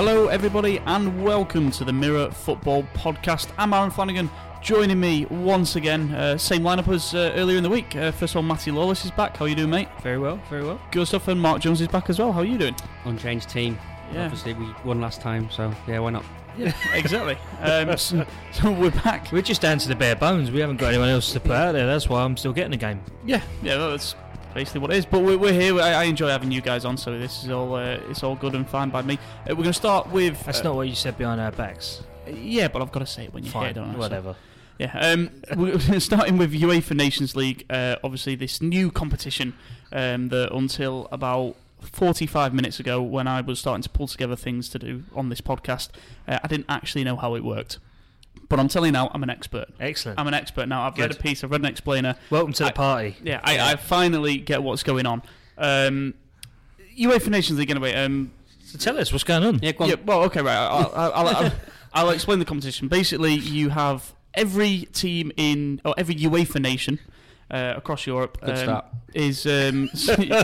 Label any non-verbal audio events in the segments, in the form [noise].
Hello, everybody, and welcome to the Mirror Football Podcast. I'm Aaron Flanagan. Joining me once again, uh, same lineup as uh, earlier in the week. Uh, first of all, Matty Lawless is back. How are you doing, mate? Very well, very well. Good stuff. And Mark Jones is back as well. How are you doing? Unchanged team. Yeah. Obviously, we won last time, so yeah, why not? Yeah, exactly. um, so, [laughs] so we're back. We're just down to the bare bones. We haven't got anyone else to put out there. That's why I'm still getting the game. Yeah, yeah, that's basically what it is. But we're, we're here. I, I enjoy having you guys on, so this is all uh, it's all good and fine by me. Uh, we're going to start with. That's uh, not what you said behind our backs. Yeah, but I've got to say it when you're Fine, here, don't I? So- whatever. Yeah, um, [laughs] we're starting with UEFA Nations League. Uh, obviously, this new competition um, that until about 45 minutes ago, when I was starting to pull together things to do on this podcast, uh, I didn't actually know how it worked. But I'm telling you now, I'm an expert. Excellent. I'm an expert now. I've read a piece, I've read an explainer. Welcome to I- the party. Yeah, I, I finally get what's going on. Um, UEFA Nations League, anyway. Um, So tell us what's going on. Yeah, go on. yeah, well, okay, right. I'll, I'll, I'll, I'll, I'll explain the competition. Basically, you have every team in, or every UEFA nation uh, across Europe Good um, start. is um, [laughs] [laughs] yeah,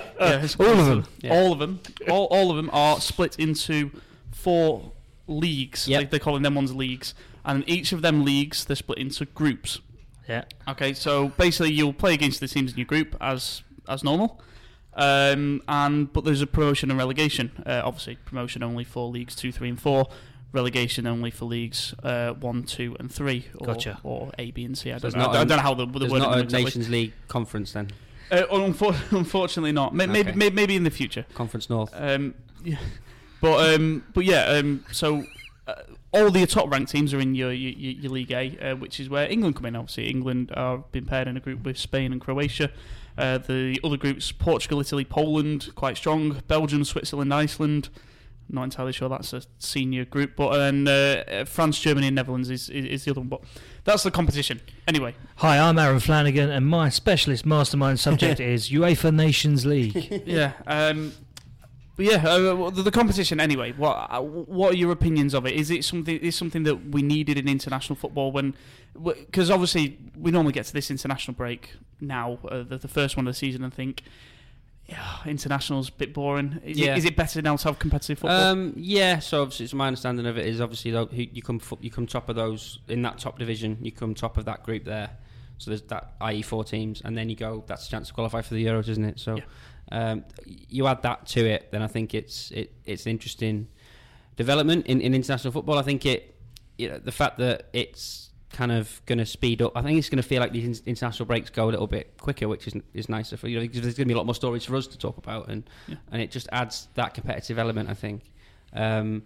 All of them? Yeah. All of them. All, all of them are split into four leagues. Yep. They, they're calling them ones leagues, and each of them leagues they're split into groups. Yeah. Okay, so basically you'll play against the teams in your group as as normal, um, and but there's a promotion and relegation. Uh, obviously, promotion only for leagues two, three, and four. Relegation only for leagues uh, one, two, and three, or, Gotcha. or A, B, and C. I So don't, it's know. not I a- don't know how the, the There's word not a exactly. Nations League conference then. Uh, unfor- [laughs] unfortunately, not. Maybe, Okay. maybe, maybe in the future. Conference North. Um, [laughs] yeah. But um, but yeah. Um, so all the top ranked teams are in your your, your League A, uh, which is where England come in. Obviously, England are been paired in a group with Spain and Croatia. Uh, the other groups: Portugal, Italy, Poland, quite strong. Belgium, Switzerland, Iceland. Not entirely sure that's a senior group, but then uh, France, Germany, and Netherlands is, is is the other one. But that's the competition. Anyway, Hi, I'm Aaron Flanagan, and my specialist mastermind subject [laughs] is UEFA Nations League. yeah. Um, but yeah, uh, the, the competition anyway. What uh, what are your opinions of it? Is it something is something that we needed in international football when? Because obviously we normally get to this international break now, uh, the, the first one of the season, and think, yeah, international's a bit boring. Is, Yeah. it, is it better now to have competitive football? Um, yeah, so obviously, it's my understanding of it is obviously though, you come you come top of those in that top division. You come top of that group there. So there's that, i.e., four teams, and then you go. That's a chance to qualify for the Euros, isn't it? So Yeah. um, you add that to it, then I think it's it, it's an interesting development in, in international football. I think it, you know, the fact that it's kind of going to speed up. I think it's going to feel like these international breaks go a little bit quicker, which is is nicer for you know because there's going to be a lot more stories for us to talk about, and Yeah. and it just adds that competitive element. I think, um,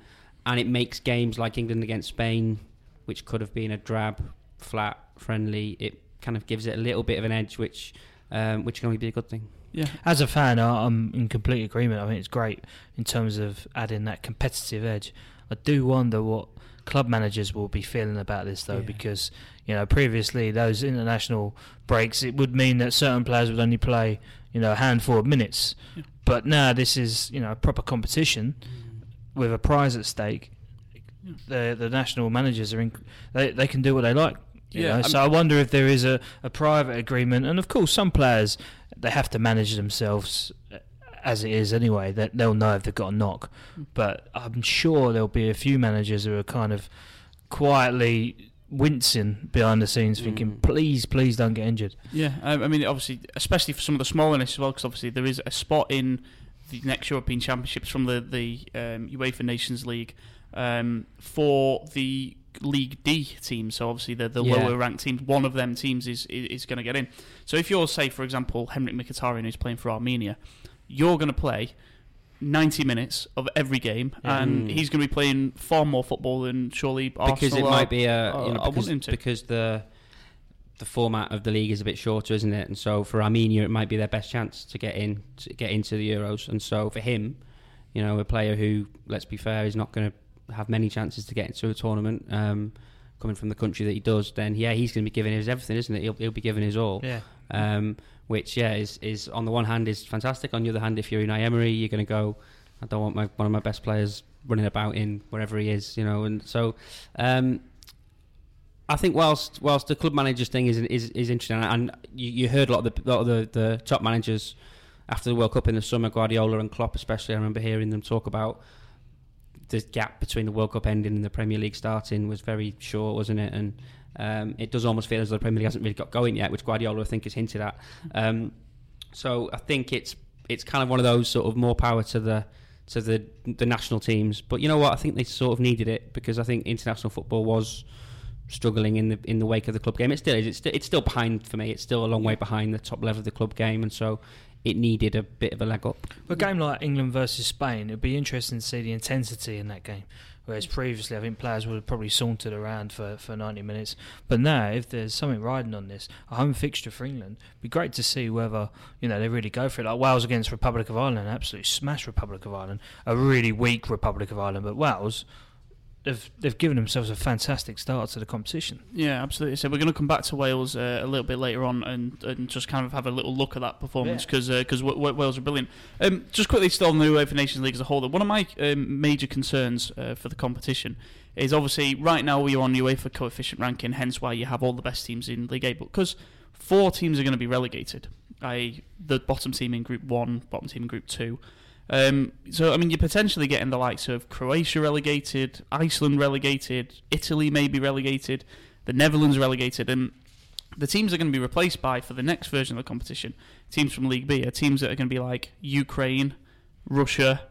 and it makes games like England against Spain, which could have been a drab, flat, friendly. It kind of gives it a little bit of an edge, which um, which can only be a good thing. yeah, As a fan, I- I'm in complete agreement. I think it's great in terms of adding that competitive edge. I do wonder what club managers will be feeling about this, though, Yeah. because you know previously those international breaks it would mean that certain players would only play you know a handful of minutes, Yeah. but now this is you know a proper competition with a prize at stake. The the national managers are in, they they can do what they like. You Yeah, know? So I wonder if there is a, a private agreement, and of course some players they have to manage themselves uh, as it is anyway. That they'll know if they've got a knock, but I'm sure there'll be a few managers who are kind of quietly wincing behind the scenes, thinking, Mm. "Please, please don't get injured." yeah. I, I mean, obviously, especially for some of the smaller nations as well, because obviously there is a spot in the next European Championships from the the um, UEFA Nations League um, for the League D teams. So obviously the, the Yeah. lower ranked teams, one of them teams is is, is going to get in. So if you're say for example Henrikh Mkhitaryan who's playing for Armenia, you're going to play 90 minutes of every game, and Mm. he's going to be playing far more football than surely Arsenal because it are- might be a are- you know, because, because the the format of the league is a bit shorter, isn't it? And so for Armenia, it might be their best chance to get in to get into the Euros. And so for him, you know, a player who, let's be fair, is not going to have many chances to get into a tournament. Um, coming from the country that he does, then yeah, he's going to be giving his everything, isn't it? He'll, he'll be giving his all. Yeah. um, which yeah is is on the one hand is fantastic. On the other hand, if you're Unai Emery, you're going to go. I don't want my one of my best players running about in wherever he is, you know. And so, um, I think whilst whilst the club managers thing is is, is interesting, and you, you heard a lot of the lot of the, the top managers after the World Cup in the summer, Guardiola and Klopp especially. I remember hearing them talk about the gap between the World Cup ending and the Premier League starting was very short, wasn't it? And um, it does almost feel as though the Premier League hasn't really got going yet, which Guardiola I think has hinted at. Um, so I think it's it's kind of one of those sort of more power to the to the the national teams. But you know what? I think they sort of needed it because I think international football was struggling in the in the wake of the club game. It still is. It's, st- it's still behind for me. It's still a long way behind the top level of the club game, and so it needed a bit of a leg up. A game like England versus Spain, it'd be interesting to see the intensity in that game. Whereas previously, I think players would have probably sauntered around for, for 90 minutes. But now, if there's something riding on this, a home fixture for England, it'd be great to see whether you know they really go for it. Like Wales against Republic of Ireland, absolutely smash Republic of Ireland, a really weak Republic of Ireland. But Wales, they've they've given themselves a fantastic start to the competition. Yeah, absolutely. So we're going to come back to Wales uh, a little bit later on and, and just kind of have a little look at that performance Yeah. because because w- w- Wales are brilliant. Um, just quickly, still on the UEFA Nations League as a whole, that one of my um, major concerns uh, for the competition is obviously right now we are on UEFA coefficient ranking, hence why you have all the best teams in League A, but because four teams are going to be relegated, i.e. the bottom team in Group 1, bottom team in Group 2, um, so I mean, you're potentially getting the likes of Croatia relegated, Iceland relegated, Italy maybe relegated, the Netherlands relegated, and the teams are going to be replaced by for the next version of the competition. Teams from League B are teams that are going to be like Ukraine, Russia,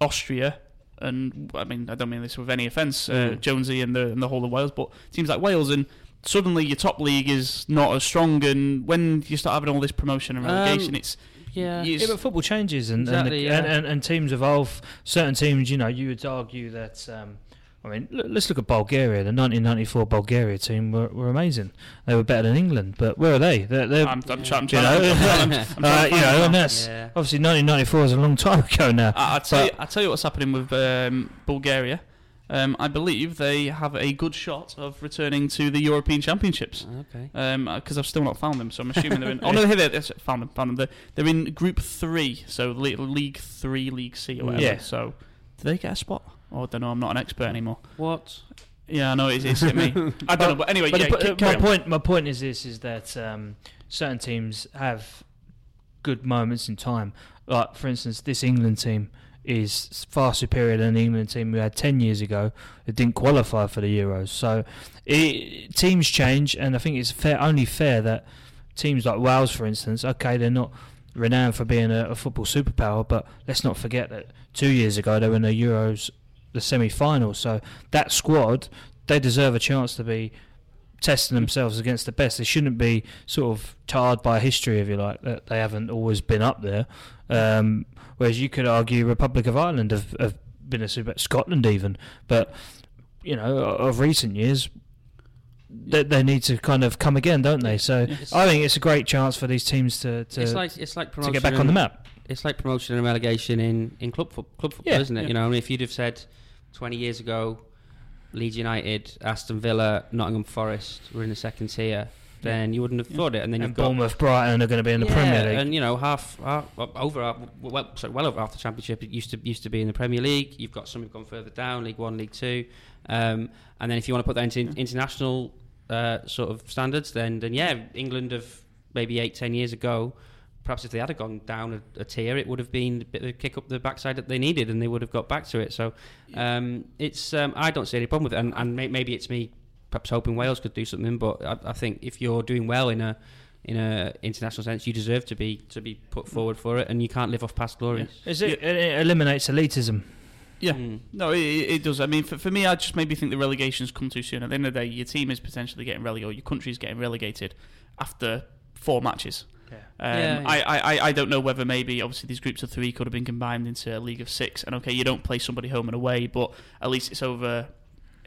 Austria, and I mean I don't mean this with any offence, uh, Mm. Jonesy and the and the whole of Wales, but teams like Wales and. Suddenly, your top league is not as strong, and when you start having all this promotion and Um, relegation, it's Yeah, you- Yeah, but football changes and and, the, yeah. and, and and teams evolve. Certain teams, you know, you would argue that. Um, I mean, let's look at Bulgaria. The 1994 Bulgaria team were, were amazing. They were better than England, but where are they? They're, they're I'm, I'm, try- I'm you trying know, to. [laughs] I'm, I'm uh, you know, and that's Yeah. obviously 1994 is a long [laughs] time ago now. I, I tell you, But- I tell you what's happening with um, Bulgaria. Um, I believe they have a good shot of returning to the European Championships. okay. Because I've still not found them, so I'm assuming they're in. [laughs] oh no, here they yes, found them. Found them. They're, they're in Group Three, so League Three, League C, or whatever. Yeah. So, do they get a spot? Oh, I don't know. I'm not an expert anymore. What? Yeah, I know it's, it's hit me. [laughs] I don't know, but anyway, But yeah. the po- my on. point, my point is this: is that um, certain teams have good moments in time. Like, for instance, this England team is far superior than the England team we had ten years ago that didn't qualify for the Euros. So, it, teams change, and I think it's fair, only fair that teams like Wales, for instance, okay, they're not renowned for being a, a football superpower, but let's not forget that two years ago they were in the Euros, the semi-final. So that squad, they deserve a chance to be testing themselves against the best. They shouldn't be sort of tarred by history, if you like, that they haven't always been up there. Um, whereas you could argue Republic of Ireland have, have been a super Scotland even, but you know of recent years. They, they need to kind of come again, don't they? So Yes. I think it's a great chance for these teams to to, it's like it's like to get back on the map. It's like promotion and relegation in, in club fo- club football, Yeah, isn't it? yeah. You know, I mean, if you'd have said twenty years ago, Leeds United, Aston Villa, Nottingham Forest were in the second tier, then you wouldn't have thought it. And then And you've got Bournemouth, Brighton are going to be in the yeah, Premier League. and you know half, half over half, well, sorry, well over half the championship. It used to used to be in the Premier League. You've got some who've gone further down, League One, League Two, um, and then if you want to put that into international uh, sort of standards, then then yeah, England of maybe eight ten years ago. Perhaps if they had gone down a, a tier, it would have been a bit of a kick up the backside that they needed, and they would have got back to it. So, um, it's um, I don't see any problem with it, and, and may, maybe it's me perhaps hoping Wales could do something, but I, I think if you're doing well in a in a international sense, you deserve to be to be put forward for it, and you can't live off past glories. Is it, it eliminates elitism. Yeah, Mm. no, it, it does. I mean, for, for me, I just maybe think the relegations come too soon. At the end of the day, your team is potentially getting relegated, or your country is getting relegated after four matches. Yeah. Um, Yeah, yeah. I, I, I don't know whether maybe obviously these groups of three could have been combined into a league of six, and okay, you don't play somebody home and away, but at least it's over,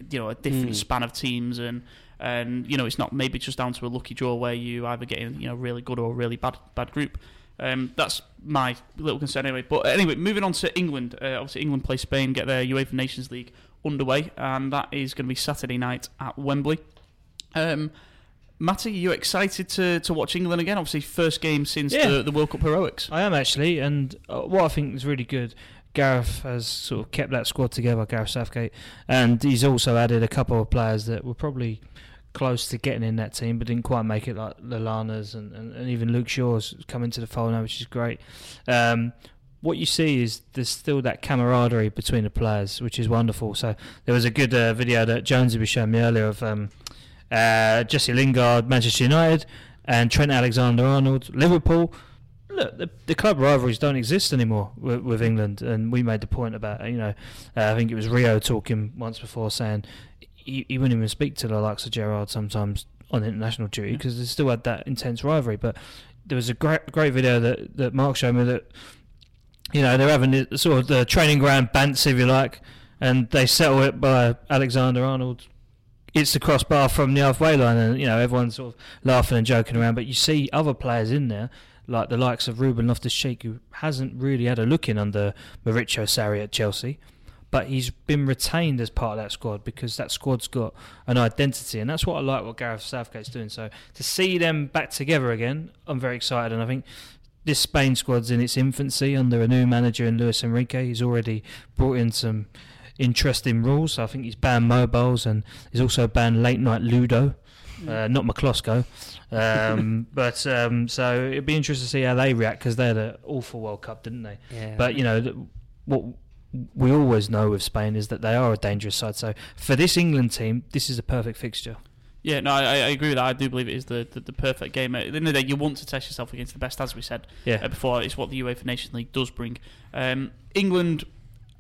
you know, a different Mm. span of teams, and and you know it's not maybe just down to a lucky draw where you either get in you know really good or really bad bad group. Um, that's my little concern anyway. But anyway, moving on to England. Uh, obviously, England play Spain, get their UEFA Nations League underway, and that is going to be Saturday night at Wembley. Um, Matty, are you excited to, to watch England again? Obviously, first game since Yeah. the, the World Cup heroics. I am actually, and uh, what I think is really good, Gareth has sort of kept that squad together, Gareth Southgate, and he's also added a couple of players that were probably close to getting in that team, but didn't quite make it, like Lallana's and, and, and even Luke Shaw's come into the fold now, which is great. Um, what you see is there's still that camaraderie between the players, which is wonderful. So there was a good uh, video that Jonesy was showing me earlier of um, uh, Jesse Lingard, Manchester United, and Trent Alexander-Arnold, Liverpool. Look, the, the club rivalries don't exist anymore with, with England, and we made the point about you know, uh, I think it was Rio talking once before saying he, he wouldn't even speak to the likes of Gerrard sometimes on international duty because they still had that intense rivalry. But there was a great great video that that Mark showed me that you know they're having the, sort of the training ground bants if you like, and they settle it by Alexander Arnold. It's the crossbar from the halfway line, and you know everyone's sort of laughing and joking around. But you see other players in there, like the likes of Ruben Loftus-Cheek, who hasn't really had a look in under Maurizio Sarri at Chelsea, but he's been retained as part of that squad because that squad's got an identity, and that's what I like what Gareth Southgate's doing. So to see them back together again, I'm very excited, and I think this Spain squad's in its infancy under a new manager in Luis Enrique. He's already brought in some interesting rules. I think he's banned mobiles and he's also banned late night Ludo, uh, not McCloskey. Um, [laughs] but um, so it'd be interesting to see how they react because they had an awful World Cup, didn't they? Yeah. But you know what we always know with Spain is that they are a dangerous side. So for this England team, this is a perfect fixture. Yeah, no, I, I agree with that. I do believe it is the, the, the perfect game. At the end of the day, you want to test yourself against the best, as we said Yeah. uh, before. It's what the UEFA Nations League does bring. Um, England,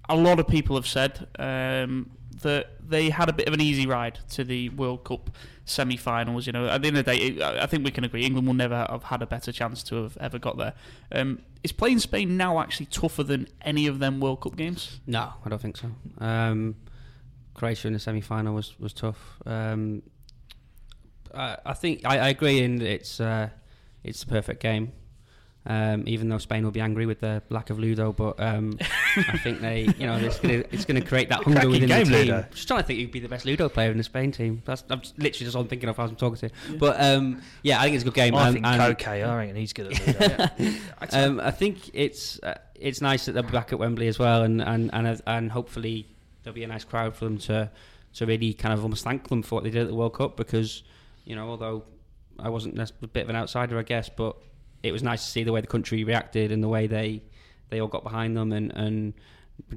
a lot of people have said um, that they had a bit of an easy ride to the World Cup semi-finals. You know, at the end of the day, I think we can agree England will never have had a better chance to have ever got there. Um, is playing Spain now actually tougher than any of them World Cup games? No, I don't think so. Um, Croatia in the semi-final was was tough. Um, I, I think I, I agree in that it's uh, it's the perfect game. Um, even though Spain will be angry with the lack of Ludo, but um, [laughs] I think they, you know, it's going to it's going to create that [laughs] hunger within game, the team. Ludo. Just trying to think who'd be the best Ludo player in the Spain team. That's I'm just, literally just all I'm thinking of as I'm talking to. But um, yeah, I think it's a good game. I and- think and- Koke, I reckon he's good at that. [laughs] um, I think it's uh, it's nice that they're back at Wembley as well, and and and, and hopefully there'll be a nice crowd for them to to really kind of almost thank them for what they did at the World Cup because you know although I wasn't a bit of an outsider I guess, but it was nice to see the way the country reacted and the way they they all got behind them and and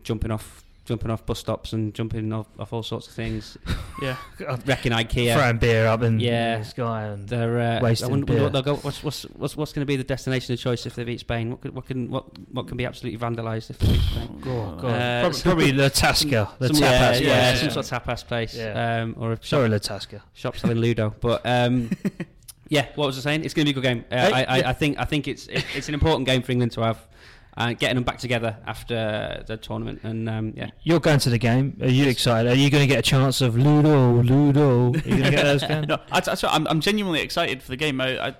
jumping off jumping off bus stops and jumping off, off all sorts of things, [laughs] Yeah. [laughs] wrecking IKEA. Throwing beer up in Yeah. the sky and They're, uh, Wasting I wonder, beer. what they'll go. What's what's what's, what's going to be the destination of choice if they beat Spain? What could, what can what what can be absolutely vandalised if they beat Spain? Oh, God. Uh, probably, [laughs] probably La Tasca, the Some- tapas yeah, place. yeah, yeah. some sort of tapas place, Yeah. um, or a shop, Sorry, La Tasca. shop selling Ludo. But um, yeah, what was I saying? It's going to be a good game. Uh, Hey, I, I, yeah. I think I think it's it, it's an important game for England to have, and getting them back together after the tournament. And um, yeah, You're going to the game. Are you excited? Are you going to get a chance of Ludo, Ludo? Are you going to get those [laughs] games? no, I, I, I'm, I'm genuinely excited for the game. I, I,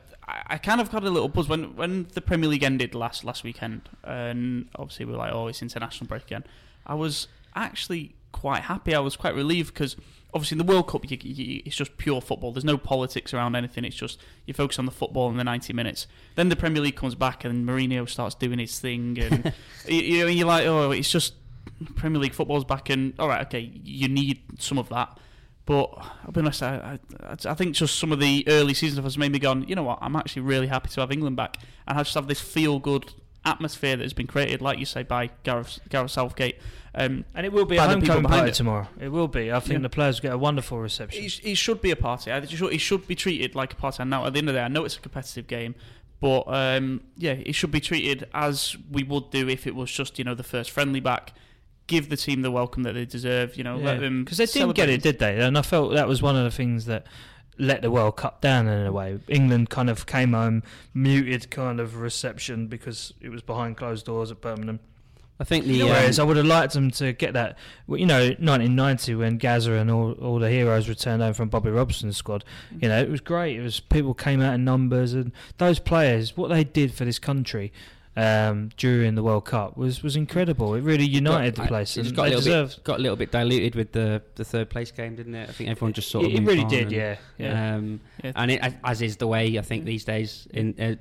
I kind of got a little buzz when, when the Premier League ended last last weekend, and obviously we were like, oh, it's international break again. I was actually quite happy. I was quite relieved because obviously in the World Cup, you, you, it's just pure football. There's no politics around anything. It's just you focus on the football in the 90 minutes. Then the Premier League comes back and Mourinho starts doing his thing, and [laughs] you, you know, you're like, oh, it's just Premier League football's back, and all right, okay, you need some of that. But I'll be honest, I, I, I think just some of the early seasons of us made me gone, you know what, I'm actually really happy to have England back. And I just have this feel good atmosphere that has been created, like you say, by Gareth, Gareth Southgate. Um, And it will be a homecoming party it. tomorrow. It will be. I think Yeah. the players will get a wonderful reception. it, it should be a party. I think it should, it should be treated like a party. And now, at the end of the day, I know it's a competitive game, but um, yeah, it should be treated as we would do if it was just, you know, the first friendly back. give the team the welcome that they deserve. You know, let them because they didn't get it, did they? And I felt that was one of the things that let the World Cup down in a way. England kind of came home muted kind of reception because it was behind closed doors at Birmingham. I think the Whereas I um, would have liked them to get that. well, You know, 1990 when Gaza and all, all the heroes returned home from Bobby Robson's squad. You know, it was great. It was people came out in numbers, and those players, what they did for this country um, during the World Cup was was incredible. It really united got- the place. It and got a little bit got a little bit diluted with the the third place game, didn't it? I think everyone just sort of it, it really did, and- yeah. yeah. Um, Yeah. and it, as- as is the way I think these days in uh,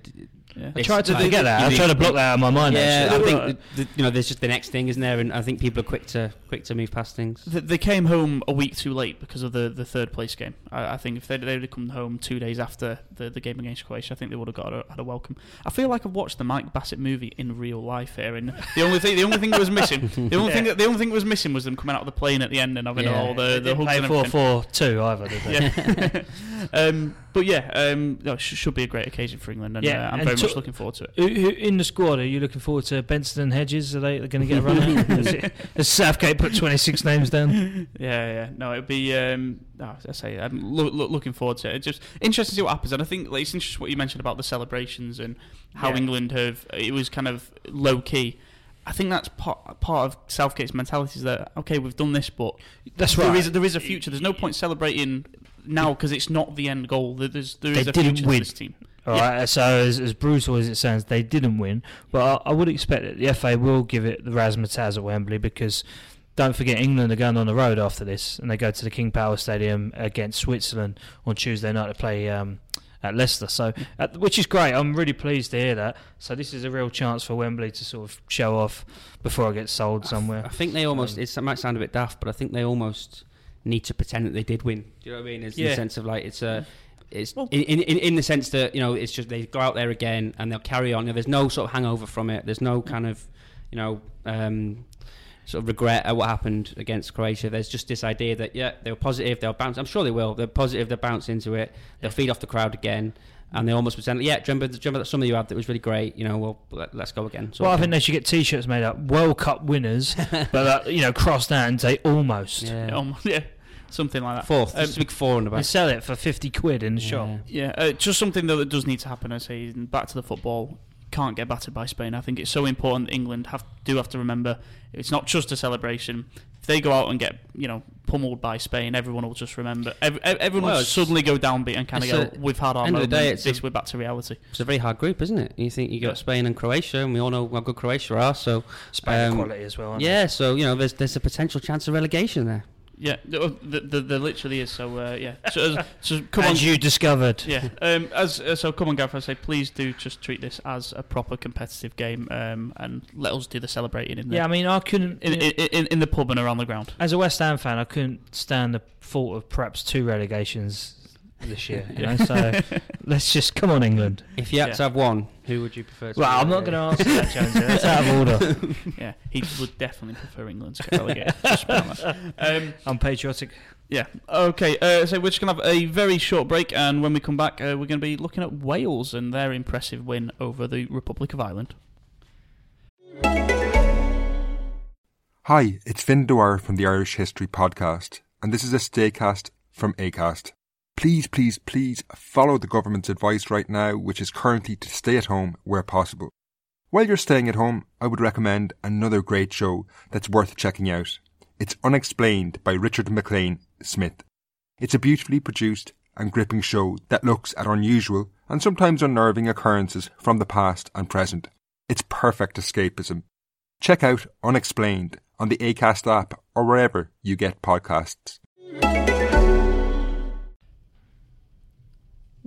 Yeah. I it's tried to like- forget that. I you tried to block that out of my mind. yeah, I think the, the, you know there's just the next thing, isn't there? And I think people are quick to quick to move past things. Th- They came home a week too late because of the, the third place game. I, I think if they'd, they'd have come home two days after the, the game against Croatia, I think they would have got a, had a welcome. I feel like I've watched the Mike Bassett movie in real life here, and the only thing the only thing that was missing [laughs] the only thing that the only thing that was missing was them coming out of the plane at the end and having Yeah. all the They the didn't hugs play and four everything. four two either, did they? Yeah. [laughs] um, but yeah, um, no, it sh- should be a great occasion for England, and Yeah, uh, I'm and very much looking forward to it. Who, who, in the squad, are you looking forward to Benson and Hedges? Are they going to get a run out? [laughs] Has, has Southgate put 26 names down? Yeah, yeah. No, it'd be. Um, oh, I say, I'm loo- loo- looking forward to it. It's just interesting to see what happens, and I think like, it's interesting what you mentioned about the celebrations and how Yeah. England have. It was kind of low key. I think that's part part of Southgate's mentality is that okay, we've done this, but That's there right. is there is a future. There's no point celebrating now because it's not the end goal. There- There's They a didn't future to this team. All right, so as, as brutal as it sounds, they didn't win, but I, I would expect that the FA will give it the razzmatazz at Wembley because don't forget England are going on the road after this, and they go to the King Power Stadium against Switzerland on Tuesday night to play um, at Leicester. So, uh, which is great. I'm really pleased to hear that. So this is a real chance for Wembley to sort of show off before it gets sold somewhere. I think they almost Um, it might sound a bit daft, but I think they almost need to pretend that they did win. Do you know what I mean? It's in Yeah. the sense of like it's a. It's Well- in, in in in the sense that you know it's just they go out there again and they'll carry on. You know, there's no sort of hangover from it. There's no kind of you know um, sort of regret at what happened against Croatia. There's just this idea that yeah they were positive. They'll bounce. I'm sure they will. They're positive. They'll bounce into it. They'll feed off the crowd again. And they almost pretend, yeah, do you remember, do you remember that some of you had that was really great? You know, well, let, let's go again. So Well, I think they should get T-shirts made up, World Cup winners, [laughs] but uh, you know, cross that and say almost. yeah. Um, yeah, something like that. fourth, Um, just a big four on the They back. sell it for fifty quid in the Yeah. shop. Yeah, uh, just something though that does need to happen. I say, back to the football. Can't get battered by Spain. I think it's so important. that England have do have to remember it's not just a celebration. If they go out and get you know pummeled by Spain, everyone will just remember. Every, everyone Well, will suddenly go downbeat and kind of go, a- "We've had our end of the day, it's this a- we're back to reality." It's a very hard group, isn't it? You think you got Spain and Croatia, and we all know how good Croatia are. So Spain Um, quality as well. aren't they? yeah, so you know, there's there's a potential chance of relegation there. Yeah, there, there, there literally is. So uh, yeah, so, so [laughs] come on, As you discovered. Yeah. Um, as uh, so, come on, Gav. I say, please do just treat this as a proper competitive game, um, and let us do the celebrating in the Yeah, I mean, I couldn't. in, in, in, in the pub and around the ground. as a West Ham fan, I couldn't stand the thought of perhaps two relegations this year. You know, so [laughs] let's just come on, England. If you had Yeah. to have one, who would you prefer? To Well, be I'm not going to relegated? answer that, Jonesy. That's [laughs] out of order. [laughs] Yeah, he would definitely prefer England to get relegated. Just put that. um, I'm patriotic. yeah. Okay. Uh, so we're just gonna have a very short break, and when we come back, uh, we're gonna be looking at Wales and their impressive win over the Republic of Ireland. Hi, it's Finn Dwyer from the Irish History Podcast, and this is a staycast from ACAST. Please, please, please follow the government's advice right now, which is currently to stay at home where possible. While you're staying at home, I would recommend another great show that's worth checking out. It's Unexplained by Richard MacLean Smith. It's a beautifully produced and gripping show that looks at unusual and sometimes unnerving occurrences from the past and present. It's perfect escapism. Check out Unexplained on the ACAST app or wherever you get podcasts.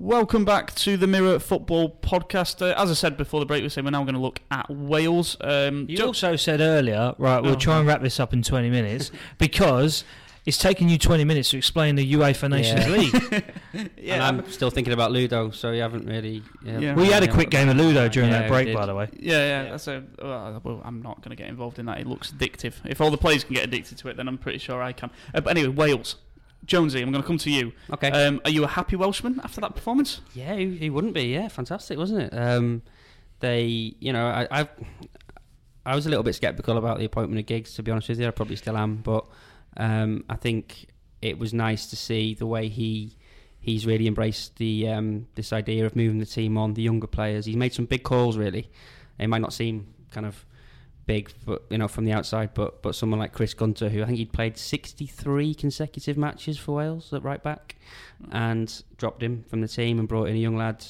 Welcome back to the Mirror Football Podcast. Uh, as I said before the break, we said we're now going to look at Wales. Um, You Jo- also said earlier, right, we'll Oh. try and wrap this up in 20 minutes [laughs] because it's taken you 20 minutes to explain the UEFA Nations [laughs] [laughs] Yeah. League. And yeah, I'm still thinking about Ludo, so you haven't really. Yeah. Yeah. We had a quick game of Ludo during Yeah, that break, by the way. Yeah, yeah. That's a. Well, well, I'm not going to get involved in that. It looks addictive. If all the players can get addicted to it, then I'm pretty sure I can. Uh, but anyway, Wales. Jonesy, I'm going to come to you. Okay. Um, are you a happy Welshman after that performance? Yeah, he, he wouldn't be. Yeah, fantastic, wasn't it? Um, they, you know, I, I've I was a little bit sceptical about the appointment of Giggs. To be honest with you, I probably still am, but um, I think it was nice to see the way he he's really embraced the um, this idea of moving the team on the younger players. He's made some big calls. Really, it might not seem kind of big, but you know from the outside, but but someone like Chris Gunter, who I think he'd played 63 consecutive matches for Wales at right back, and dropped him from the team and brought in a young lad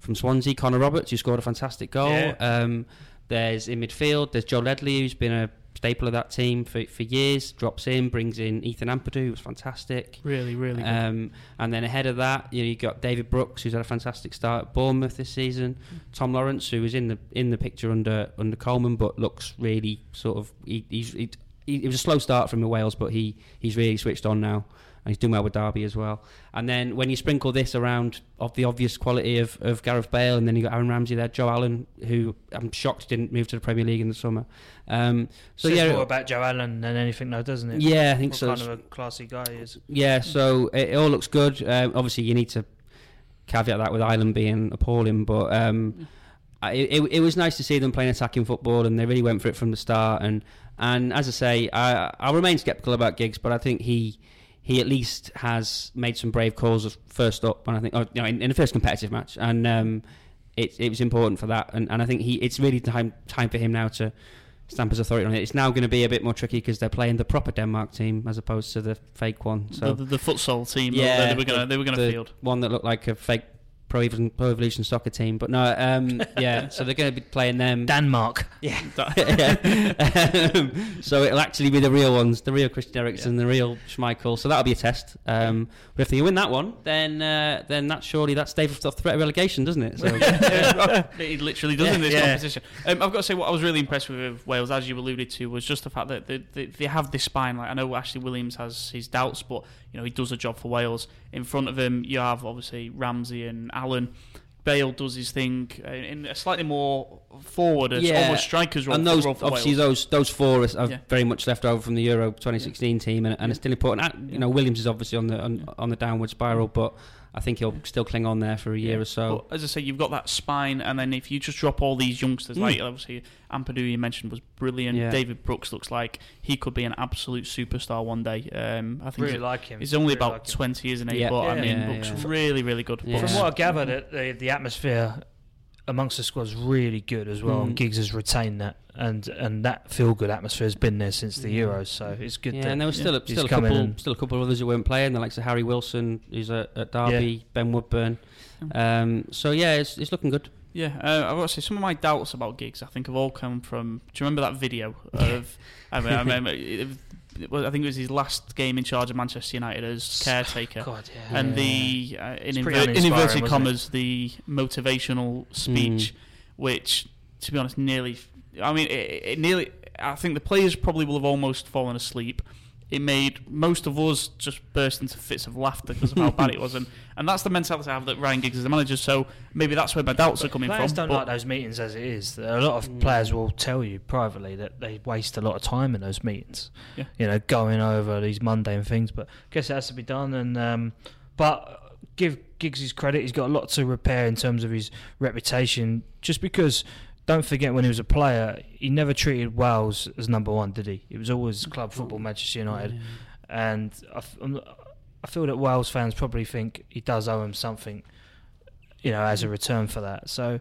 from Swansea, Connor Roberts, who scored a fantastic goal. Yeah. Um, there's in midfield, there's Joe Ledley, who's been a staple of that team for, for years. Drops in, brings in Ethan Ampadu, who was fantastic. Really, really good. Um, and then ahead of that, you know, you got David Brooks, who's had a fantastic start at Bournemouth this season. Tom Lawrence, who was in the in the picture under under Coleman, but looks really sort of he, he's he, he, it was a slow start from the Wales, but he he's really switched on now. And he's doing well with Derby as well. And then when you sprinkle this around of the obvious quality of, of Gareth Bale, and then you got Aaron Ramsey there, Joe Allen, who I'm shocked didn't move to the Premier League in the summer. Um, so Says yeah, more about Joe Allen than anything, though, doesn't it? yeah, I think what so. kind of a classy guy he is. Yeah, so it, it all looks good. Um, obviously, you need to caveat that with Ireland being appalling, but um, I, it, it was nice to see them playing attacking football, and they really went for it from the start. And and as I say, I I'll remain sceptical about Giggs, but I think he he at least has made some brave calls first up, and I think oh, you know in, in the first competitive match, and um, it it was important for that, and, and I think he it's really time time for him now to stamp his authority on it. It's now going to be a bit more tricky because they're playing the proper Denmark team as opposed to the fake one. So the, the, the futsal team, Yeah, they were gonna they were gonna the field. one that looked like a fake Pro Evolution, Pro Evolution soccer team. But no, um, [laughs] yeah. So they're going to be playing them. Denmark. Yeah. [laughs] [laughs] um, so it'll actually be the real ones, the real Christian Eriksen, the real Schmeichel. So that'll be a test. Um, but if they win that one, then uh, then that's surely that's David off the threat of relegation, doesn't it? So it literally does in this Yeah. competition. Um, I've got to say, what I was really impressed with, with Wales, as you alluded to, was just the fact that they, they, they have this spine. Like I know Ashley Williams has his doubts, but you know he does a job for Wales. In front of him, you have obviously Ramsey and Allen. Bale does his thing uh, in a slightly more forward, as Yeah. almost strikers role, and those role obviously Wales. those those four are, Yeah. very much left over from the Euro 2016 team, and, and it's still important. You know, Williams is obviously on the on, on the downward spiral, but I think he'll still cling on there for a year Yeah. or so. But as I say, you've got that spine, and then if you just drop all these youngsters, Mm. like obviously Ampadu you mentioned was brilliant. Yeah. David Brooks looks like he could be an absolute superstar one day. Um, I think Really he's, like him. he's only Really about like twenty, isn't he? Yeah. But I mean, Yeah, looks really, really good. Yeah. From what I gathered, the, the atmosphere amongst the squad's really good as well, Mm. and Giggs has retained that, and and that feel good atmosphere has been there since the Mm. Euros. So it's good. Yeah, that, and there was still a, still a couple still a couple of others who weren't playing. The likes of Harry Wilson, who's at, at Derby, Ben Woodburn. Um, so yeah, it's, it's looking good. Yeah, uh, I've got to say, some of my doubts about Giggs, I think, have all come from. Do you remember that video [laughs] of? I mean, I remember. It, it was- I think it was his last game in charge of Manchester United as caretaker. God, yeah. and the uh, in, inver- in inverted commas the motivational speech, which to be honest, nearly. I mean, it, it nearly. I think the players probably will have almost fallen asleep. It made most of us just burst into fits of laughter because of how bad it was, and, [laughs] and that's the mentality I have that Ryan Giggs is the manager. So maybe that's where my doubts are coming from. Players don't but- like those meetings as it is. A lot of players will tell you privately that they waste a lot of time in those meetings. Yeah. You know, going over these mundane things. But I guess it has to be done. And um, but give Giggs his credit. He's got a lot to repair in terms of his reputation. Just because. Don't forget when he was a player, he never treated Wales as number one, did he? It was always club football, Manchester United, and I, f- I'm- I feel that Wales fans probably think he does owe him something, you know, as a return for that. So,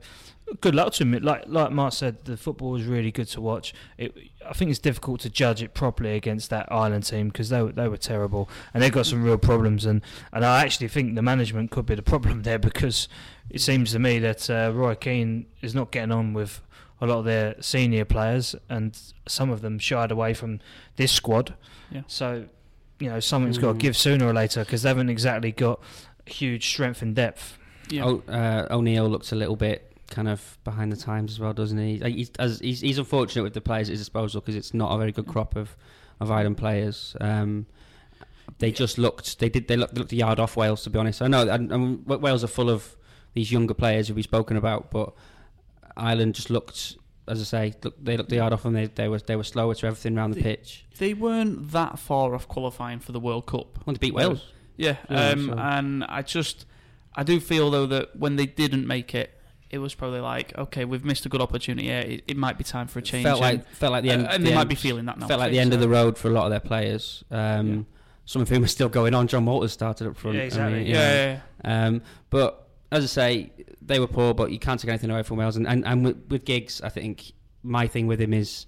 good luck to him. Like like Mark said, the football was really good to watch. It, I think it's difficult to judge it properly against that Ireland team because they were, they were terrible and they've got some real problems. And, and I actually think the management could be the problem there [laughs] because it seems to me that uh, Roy Keane is not getting on with a lot of their senior players and some of them shied away from this squad. Yeah. So, you know, something's got to Mm. give sooner or later because they haven't exactly got huge strength and depth. Yeah. O, uh, O'Neill looks a little bit kind of behind the times as well, doesn't he? Like, He's, as, he's, he's unfortunate with the players at his disposal because it's not a very good crop of, of Ireland players. Um, they just looked. They did. They looked, they looked a yard off Wales, to be honest. I know. And, and Wales are full of these younger players who we've spoken about, but Ireland just looked, as I say, look, they looked a yard off, and they, they were they were slower to everything around the The- pitch. They weren't that far off qualifying for the World Cup. Want to beat Wales? Yeah, Yeah, um, so- and I just, I do feel though that when they didn't make it, it was probably like, okay, we've missed a good opportunity. Yeah, it, it might be time for a change. Felt and, like felt like the end. uh, and the they might be feeling that now. felt like the end of the road for a lot of their players. Um, Some of whom are still going on. Jon Walters started up front. Yeah, I exactly. mean, Yeah, yeah, yeah. Um, but as I say, they were poor, but you can't take anything away from Wales. And, and, and with, with Giggs, I think my thing with him is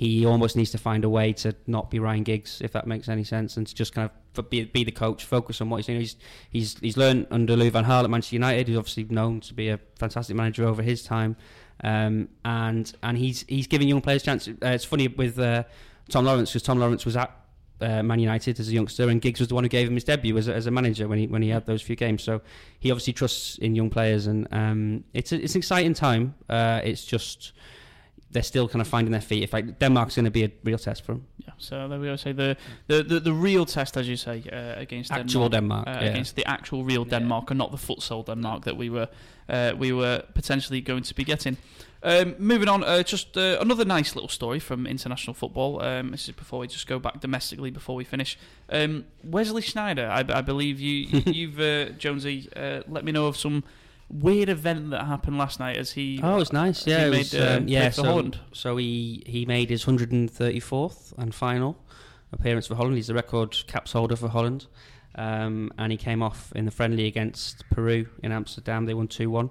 he almost needs to find a way to not be Ryan Giggs, if that makes any sense, and to just kind of be, be the coach, focus on what he's doing. He's he's he's learned under Lou Van Gaal at Manchester United. He's obviously known to be a fantastic manager over his time, um, and and he's he's giving young players a chance. Uh, it's funny with uh, Tom Lawrence because Tom Lawrence was at uh, Man United as a youngster, and Giggs was the one who gave him his debut as a, as a manager when he when he had those few games. So he obviously trusts in young players, and um, it's a, it's an exciting time. Uh, it's just they're still kind of finding their feet. If like Denmark's going to be a real test for them, Yeah, so there we go. Say the, the, the, the real test, as you say, uh, against actual Denmark, Denmark, uh, yeah. against the actual real Denmark, and not the futsal Denmark that we were uh, we were potentially going to be getting. Um, moving on, uh, just uh, another nice little story from international football. Um, this is before we just go back domestically before we finish. Um, Wesley Sneijder, I, I believe you, [laughs] you've uh, Jonesy uh, let me know of some weird event that happened last night as he. Oh, it's nice. Yeah, he it made, was, uh, um, yeah. for So, Holland. so he he made his 134th and final appearance for Holland. He's the record caps holder for Holland, um, and he came off in the friendly against Peru in Amsterdam. They won two one.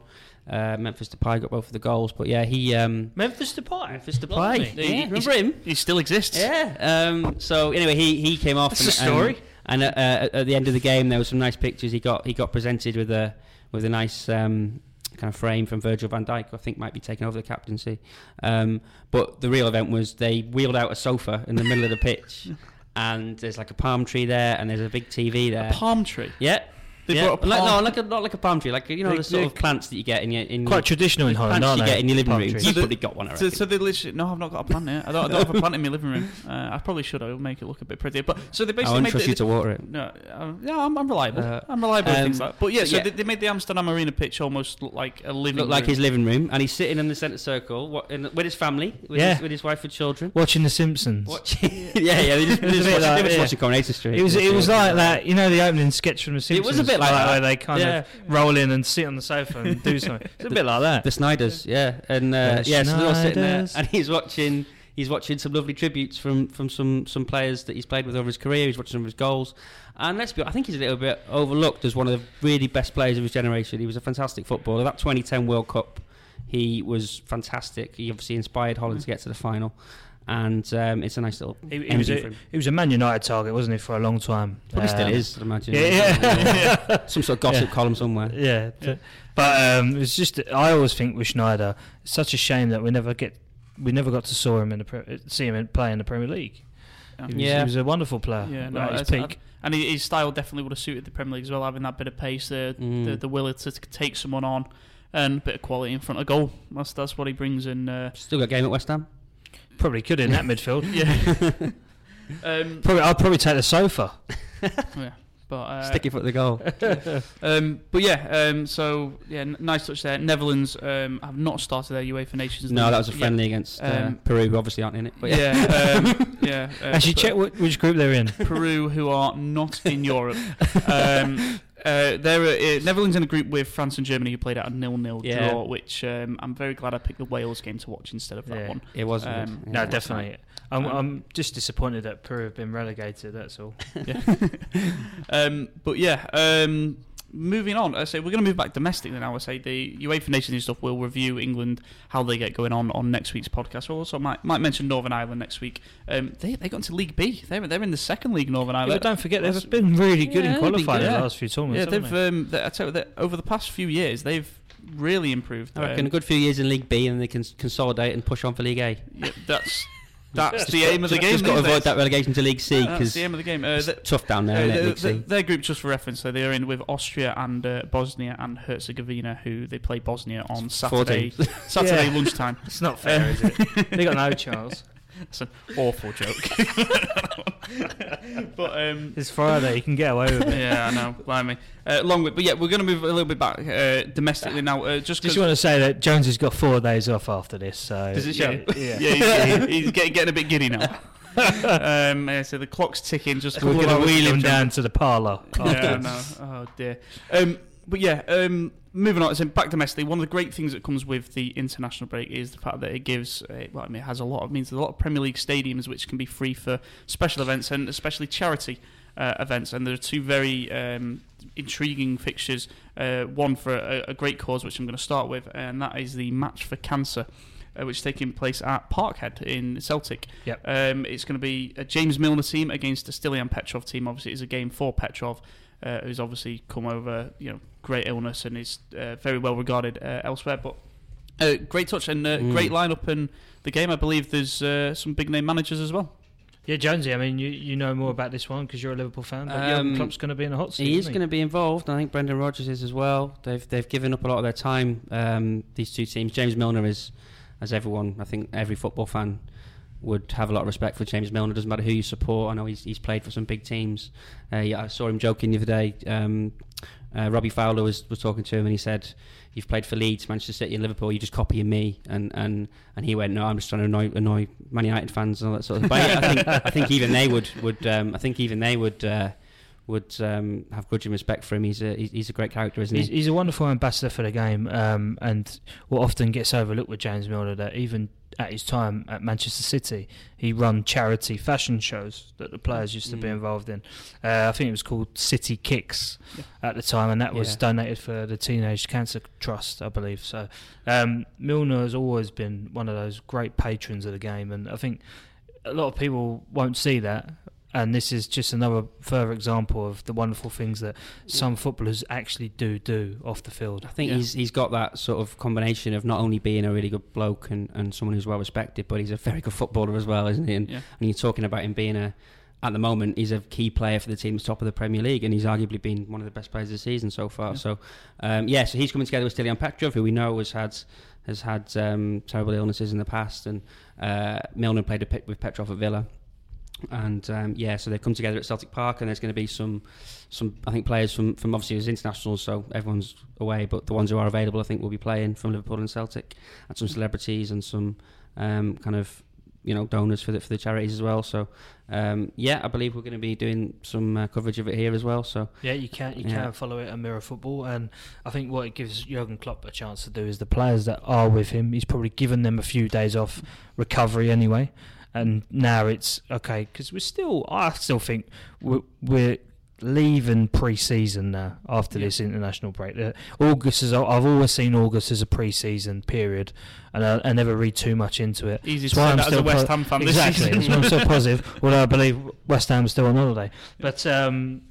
Uh, Memphis Depay got both of the goals, but yeah, he um, Memphis Depay. Memphis Depay. Blimey. Yeah, remember him? He still exists. Yeah. Um, so anyway, he, he came off. That's and, a story. And, and uh, uh, at the end of the game, there were some nice pictures. He got he got presented with a with a nice um, kind of frame from Virgil van Dijk. I think might be taking over the captaincy. Um, but the real event was they wheeled out a sofa in the middle of the pitch, [laughs] and there's like a palm tree there, and there's a big TV there. A palm tree. yeah. They yeah. brought a Like- no, like a, not like a palm tree, like you know They- the sort of plants that you get in your in Quite your, traditional in Holland, plants aren't you they? get in your living room. trees. You've probably got one, I So, reckon. so they literally no, I've not got a plant here. I don't, I don't have a plant in my living room. [laughs] Uh, I probably should. I will make it look a bit prettier. But so they I basically won't trust the, you to water it. No, uh, yeah, I'm, I'm reliable. Uh, I'm reliable with um, things like that. But yeah, so yeah. They, they made the Amsterdam Arena pitch almost look like a living Looked like room. his living room, and he's sitting in the centre circle what, in, with his family, with, Yeah. his, with his wife and children. Watching The Simpsons. Watching, [laughs] yeah, yeah, they just, they just, a watching, like- they just yeah. watching Coronation Street. It was it was like that, you know, the opening sketch from The Simpsons. It was a bit like that. where they kind Yeah. of roll in and sit on the sofa and do something. It's a bit like that. The Sneijders, yeah, and uh, The yeah, so they're all sitting there, Sneijders. and he's watching. He's watching some lovely tributes from, from some, some players that he's played with over his career. He's watching some of his goals, and let's be. I think he's a little bit overlooked as one of the really best players of his generation. He was a fantastic footballer. That 2010 World Cup, he was fantastic. He obviously inspired Holland to get to the final, and um, it's a nice little. He, he was a, him. he was a Man United target, wasn't he, for a long time? Probably still Um, is, I'd imagine. Yeah, yeah. some sort of gossip Yeah. column somewhere. Yeah, t- but um, it's just I always think with Sneijder, it's such a shame that we never get we never got to saw him in the pre- see him in, play in the Premier League. He was, Yeah. he was a wonderful player. Yeah, no, at his it's- peak. and his style definitely would have suited the Premier League as well, having that bit of pace, the Mm. the, the will to take someone on, and a bit of quality in front of goal. That's that's what he brings in. Uh, Still got a game at West Ham. Probably could in that [laughs] midfield. yeah. [laughs] um, Probably I'll probably take the sofa. [laughs] yeah. But uh, Stick your foot the goal. Um, but yeah, um, so yeah, n- nice touch there. Netherlands um, have not started their UEFA Nations. No, League that was a yet. friendly against uh, Um, Peru, who obviously aren't in it. But yeah. Yeah, um, yeah. Uh, Actually, check wh- which group they're in. Peru, who are not in Europe. Uh, they're uh, Netherlands in a group with France and Germany, who played out a nil-nil Yeah. draw. Which um, I'm very glad I picked the Wales game to watch instead of that Yeah. one. It was Um, good. No, Yeah. definitely. I'm, Um, I'm just disappointed that Peru have been relegated. That's all. [laughs] [laughs] Um, but yeah, um, moving on. I say we're going to move back domestically now. I say the UEFA Nations and stuff. We'll review England how they get going on on next week's podcast. We'll also might might mention Northern Ireland next week. Um, they they got into League B. They're they're in the second league. Northern Yeah, Ireland. but don't forget, they've been really good Yeah, in qualifying good, yeah. the last few tournaments. yeah, tournaments. they've um, they, I tell you that over the past few years they've really improved. I reckon Um, a good few years in League B and they can consolidate and push on for League A. yeah, that's that's the aim of the Just- game. Just got to avoid that relegation to League C That's because the aim of the game. Uh, the- tough down there, Uh, isn't it, the- League the- C? their group, just for reference, so they're in with Austria and uh, Bosnia and Herzegovina, who they play Bosnia on Saturday. Saturday [laughs] Yeah. lunchtime. It's not fair, is it? [laughs] They got no chance. It's an awful joke. [laughs] but um, It's Friday. You can get away with it. yeah, I know. Blimey. Uh, long way, but yeah, we're going to move a little bit back uh, domestically now. Uh, just Just 'cause- want to say that Jones has got four days off after this. So Does it yeah, show? Yeah. yeah, [laughs] he's, he's getting, getting a bit giddy now. [laughs] um, yeah, so the clock's ticking. Just We're going to wheel him down to the parlour. Yeah, I know. Oh dear. Um, but yeah, um, moving on. So back domestically, one of the great things that comes with the international break is the fact that it gives. Uh, well, I mean, it has a lot. It means there's a lot of Premier League stadiums which can be free for special events and especially charity. Uh, events and there are two very um, intriguing fixtures. Uh, one for a, a great cause, which I'm going to start with, and that is the Match for Cancer, uh, which is taking place at Parkhead in Celtic. Yep. Um, it's going to be a James Milner team against a Stiliyan Petrov team. Obviously, it's a game for Petrov, uh, who's obviously come over, you know, great illness and is uh, very well regarded uh, elsewhere. But uh, great touch and uh, Mm. great lineup in the game. I believe there's uh, some big name managers as well. Yeah, Jonesy. I mean, you, you know more about this one because you're a Liverpool fan. But Um, Jurgen Klopp's going to be in a hot seat. He is going to be involved. I think Brendan Rodgers is as well. They've they've given up a lot of their time. Um, these two teams. James Milner is, as everyone, I think every football fan would have a lot of respect for James Milner. Doesn't matter who you support. I know he's he's played for some big teams. Uh, yeah, I saw him joking the other day. Um, uh, Robbie Fowler was, was talking to him and he said, "You've played for Leeds, Manchester City, and Liverpool. You're just copying me." And and and he went, "No, I'm just trying to annoy, annoy Man United fans and all that sort of." thing. I think I think even they would would um, I think even they would. Uh, would um, have grudging respect for him. He's a he's, he's a great character, isn't He's, he? he's a wonderful ambassador for the game, um, and what often gets overlooked with James Milner that even at his time at Manchester City, he run charity fashion shows that the players used to be Mm. involved in. Uh, I think it was called City Kicks at the time, and that was Yeah. donated for the Teenage Cancer Trust, I believe. So um, Milner has always been one of those great patrons of the game, and I think a lot of people won't see that. And this is just another further example of the wonderful things that some footballers actually do do off the field. I think Yeah. he's he's got that sort of combination of not only being a really good bloke and, and someone who's well respected, but he's a very good footballer as well, isn't he? And, Yeah. and you're talking about him being a at the moment he's a key player for the team at top of the Premier League, and he's arguably been one of the best players of the season so far. Yeah. So um, yeah, so he's coming together with Stiliyan Petrov, who we know has had has had um, terrible illnesses in the past, and uh, Milner played a pit with Petrov at Villa. And um, yeah, so they've come together at Celtic Park, and there's going to be some, some I think players from, from obviously as internationals, so everyone's away, but the ones who are available, I think, will be playing from Liverpool and Celtic, and some celebrities and some um, kind of you know donors for the for the charities as well. So um, yeah, I believe we're going to be doing some uh, coverage of it here as well. So Yeah, you can you Yeah. can follow it on Mirror Football, and I think what it gives Jurgen Klopp a chance to do is the players that are with him. He's probably given them a few days off recovery anyway, and now it's okay because we're still. I still think we're, we're leaving pre-season now after Yeah. this international break. Uh, August is. I've always seen August as a pre-season period, and I, I never read too much into it. Easy to say I'm that as a still West Ham fan Exactly, season. that's why I'm so [laughs] positive. Although I believe West Ham Ham's still on holiday, but um,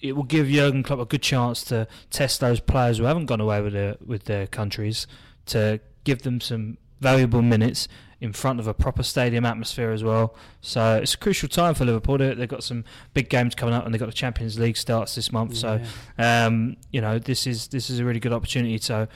it will give Jurgen Klopp a good chance to test those players who haven't gone away with their with their countries to give them some valuable minutes in front of a proper stadium atmosphere as well. So it's a crucial time for Liverpool. They- They've got some big games coming up, and they've got the Champions League starts this month. So um, you know this is this is a really good opportunity to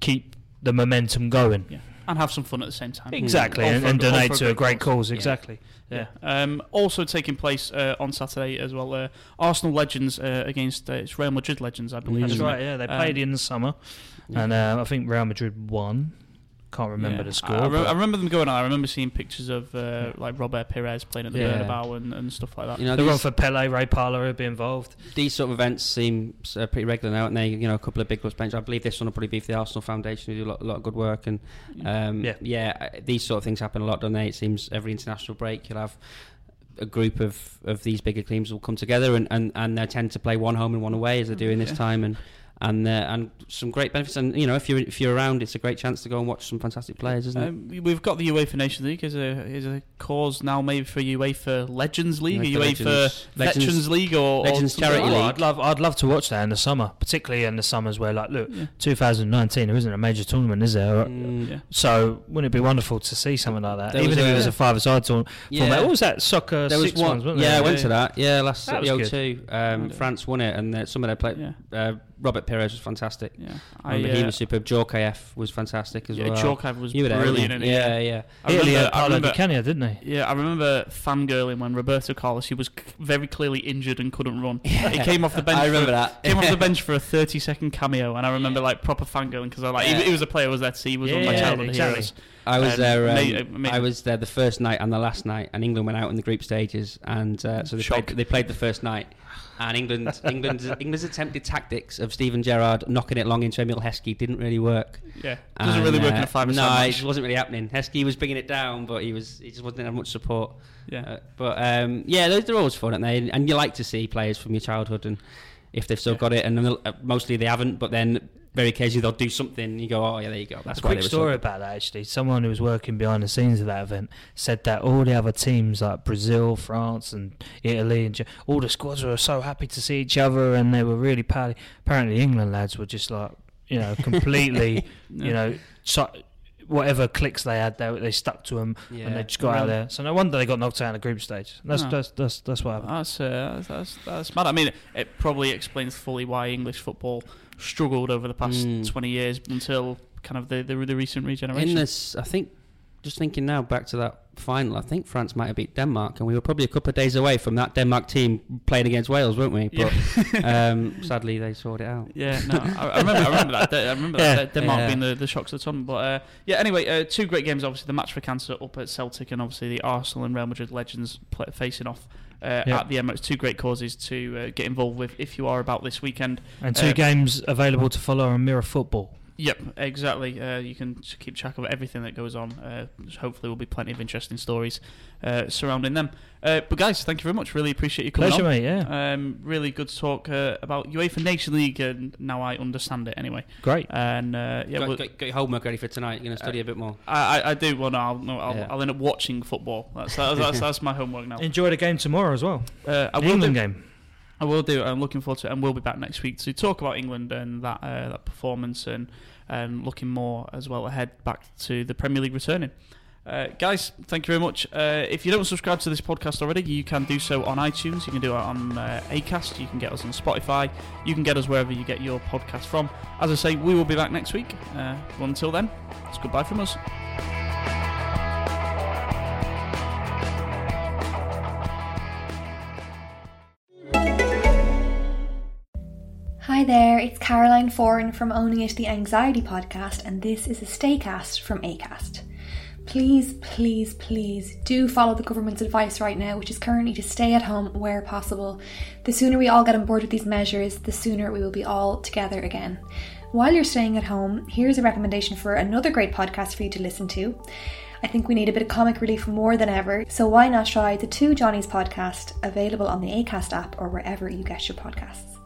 keep the momentum going. Yeah. and have some fun at the same time. Exactly, All and, for- and donate to a great cause. Yeah. Exactly. Yeah. Um, also taking place uh, on Saturday as well. Uh, Arsenal legends uh, against uh, it's Real Madrid legends, I believe. That's right. it? Yeah, they Um, played in the summer, and uh, I think Real Madrid won. Can't remember Yeah. the score. I, I, re- I remember them going on. I remember seeing pictures of uh, like Robert Pires playing at the Yeah. Bernabeu and, and stuff like that. You know, the these, one for Pele, Ray Parlour would be involved. these sort of events seem uh, pretty regular now, and they, you know, a couple of big clubs bench. I believe this one will probably be for the Arsenal Foundation, who do a lot, a lot of good work, and um, Yeah. yeah, uh, these sort of things happen a lot, don't they? It seems every international break you'll have a group of, of these bigger teams will come together, and, and, and they tend to play one home and one away as they're doing this Yeah. time, and and uh, and some great benefits. And you know, if you're if you're around, it's a great chance to go and watch some fantastic players, isn't it? Um, we've got the UEFA Nations League as a as a cause now, maybe for UEFA Legends League, UEFA a UEFA Legends- Veterans Legends- League, or Legends or Charity like Oh. I'd love, I'd love to watch that in the summer, particularly in the summers where, like, look, Yeah. 2019 there isn't a major tournament, is there? Mm, Yeah. So wouldn't it be wonderful to see something like that? There Even was if it was a five-a-side tournament. yeah. What was that soccer There was six one, ones? Wasn't yeah, there? I went to that. Yeah, last That at the was O2, um, France won it, and uh, some of their play. Yeah, Uh, Robert Pires was fantastic. yeah. I remember uh, he was superb. Djorkaeff was fantastic as yeah, well. Djorkaeff was You were there, brilliant. weren't in yeah, yeah. I Italy remember, had I remember, Di Canio, didn't he? yeah, I remember fangirling when Roberto Carlos he was c- very clearly injured and couldn't run. Yeah. He came off the [laughs] bench. I remember for, that. Came off the [laughs] bench for a thirty-second cameo, and I remember like proper fangirling because I like Yeah. he, he was a player I was there to see. He was one of my Yeah, childhood exactly. heroes. I was Um, there. Um, ama- amazing. I was there the first night and the last night, and England went out in the group stages, and uh, so they Shock. played, they played the first night, And England, England's, England's attempted tactics of Steven Gerrard knocking it long into Emile Heskey didn't really work. Yeah, doesn't really work in a uh, five. No, it just wasn't really happening. Heskey was bringing it down, but he was he just wasn't having much support. Yeah. Uh, but um, yeah, they're, they're always fun, aren't they? And you like to see players from your childhood, and if they've still Yeah. got it, and uh, mostly they haven't. But then very occasionally they'll do something. And you go, oh yeah, there you go. That's a why quick story so about that actually. Someone who was working behind the scenes of that event said that all the other teams like Brazil, France, and Italy, and all the squads were so happy to see each other, and they were really pally. Apparently, England lads were just like you know completely [laughs] you know so, whatever clicks they had, they they stuck to them, Yeah. and they just got out Really? there. So no wonder they got knocked out in the group stage. That's No. that's, that's that's what happened. That's, uh, that's that's mad. I mean, it probably explains fully why English football struggled over the past Mm. twenty years until kind of the the, the recent regeneration. In this, I think, just thinking now back to that final, I think France might have beat Denmark, and we were probably a couple of days away from that Denmark team playing against Wales, weren't we? But um, sadly, they sorted it out. [laughs] Yeah, no, I, I remember. I remember that. I remember Yeah. that Denmark Yeah. being the, the shocks of the ton. But uh, yeah, anyway, uh, two great games. Obviously, the match for cancer up at Celtic, and obviously the Arsenal and Real Madrid legends play, facing off uh, Yeah. at the Emirates. Two great causes to uh, get involved with if you are about this weekend. And two uh, games available to follow on Mirror Football. Yep, exactly. Uh, you can keep track of everything that goes on. Uh, hopefully, will be plenty of interesting stories uh, surrounding them. Uh, but guys, thank you very much. Really appreciate you coming Pleasure, on. mate. Yeah, Um, really good talk uh, about UEFA Nation League, and now I understand it anyway. great. And uh, yeah, got, well, got, got your homework ready for tonight. You're going to study a bit more. I, I- I do. Well, no, I'll, no, I'll, Yeah. I'll end up watching football. That's that's, that's, that's my homework now. [laughs] Enjoy the game tomorrow as well. Uh, I The will England do. game. I will do. I'm looking forward to it, and we'll be back next week to talk about England and that uh, that performance, and and looking more as well ahead back to the Premier League returning. Uh, guys, thank you very much. Uh, if you don't subscribe to this podcast already, you can do so on iTunes. You can do it on uh, Acast. You can get us on Spotify. You can get us wherever you get your podcast from. As I say, we will be back next week. Uh, well, until then, it's goodbye from us. There, it's Caroline Foran from Owning It the Anxiety podcast, and this is a Staycast from ACAST. Please, please, please do follow the government's advice right now, which is currently to stay at home where possible. The sooner we all get on board with these measures, the sooner we will be all together again. While you're staying at home, here's a recommendation for another great podcast for you to listen to. I think we need a bit of comic relief more than ever, so why not try the Two Johnnies podcast, available on the ACAST app or wherever you get your podcasts.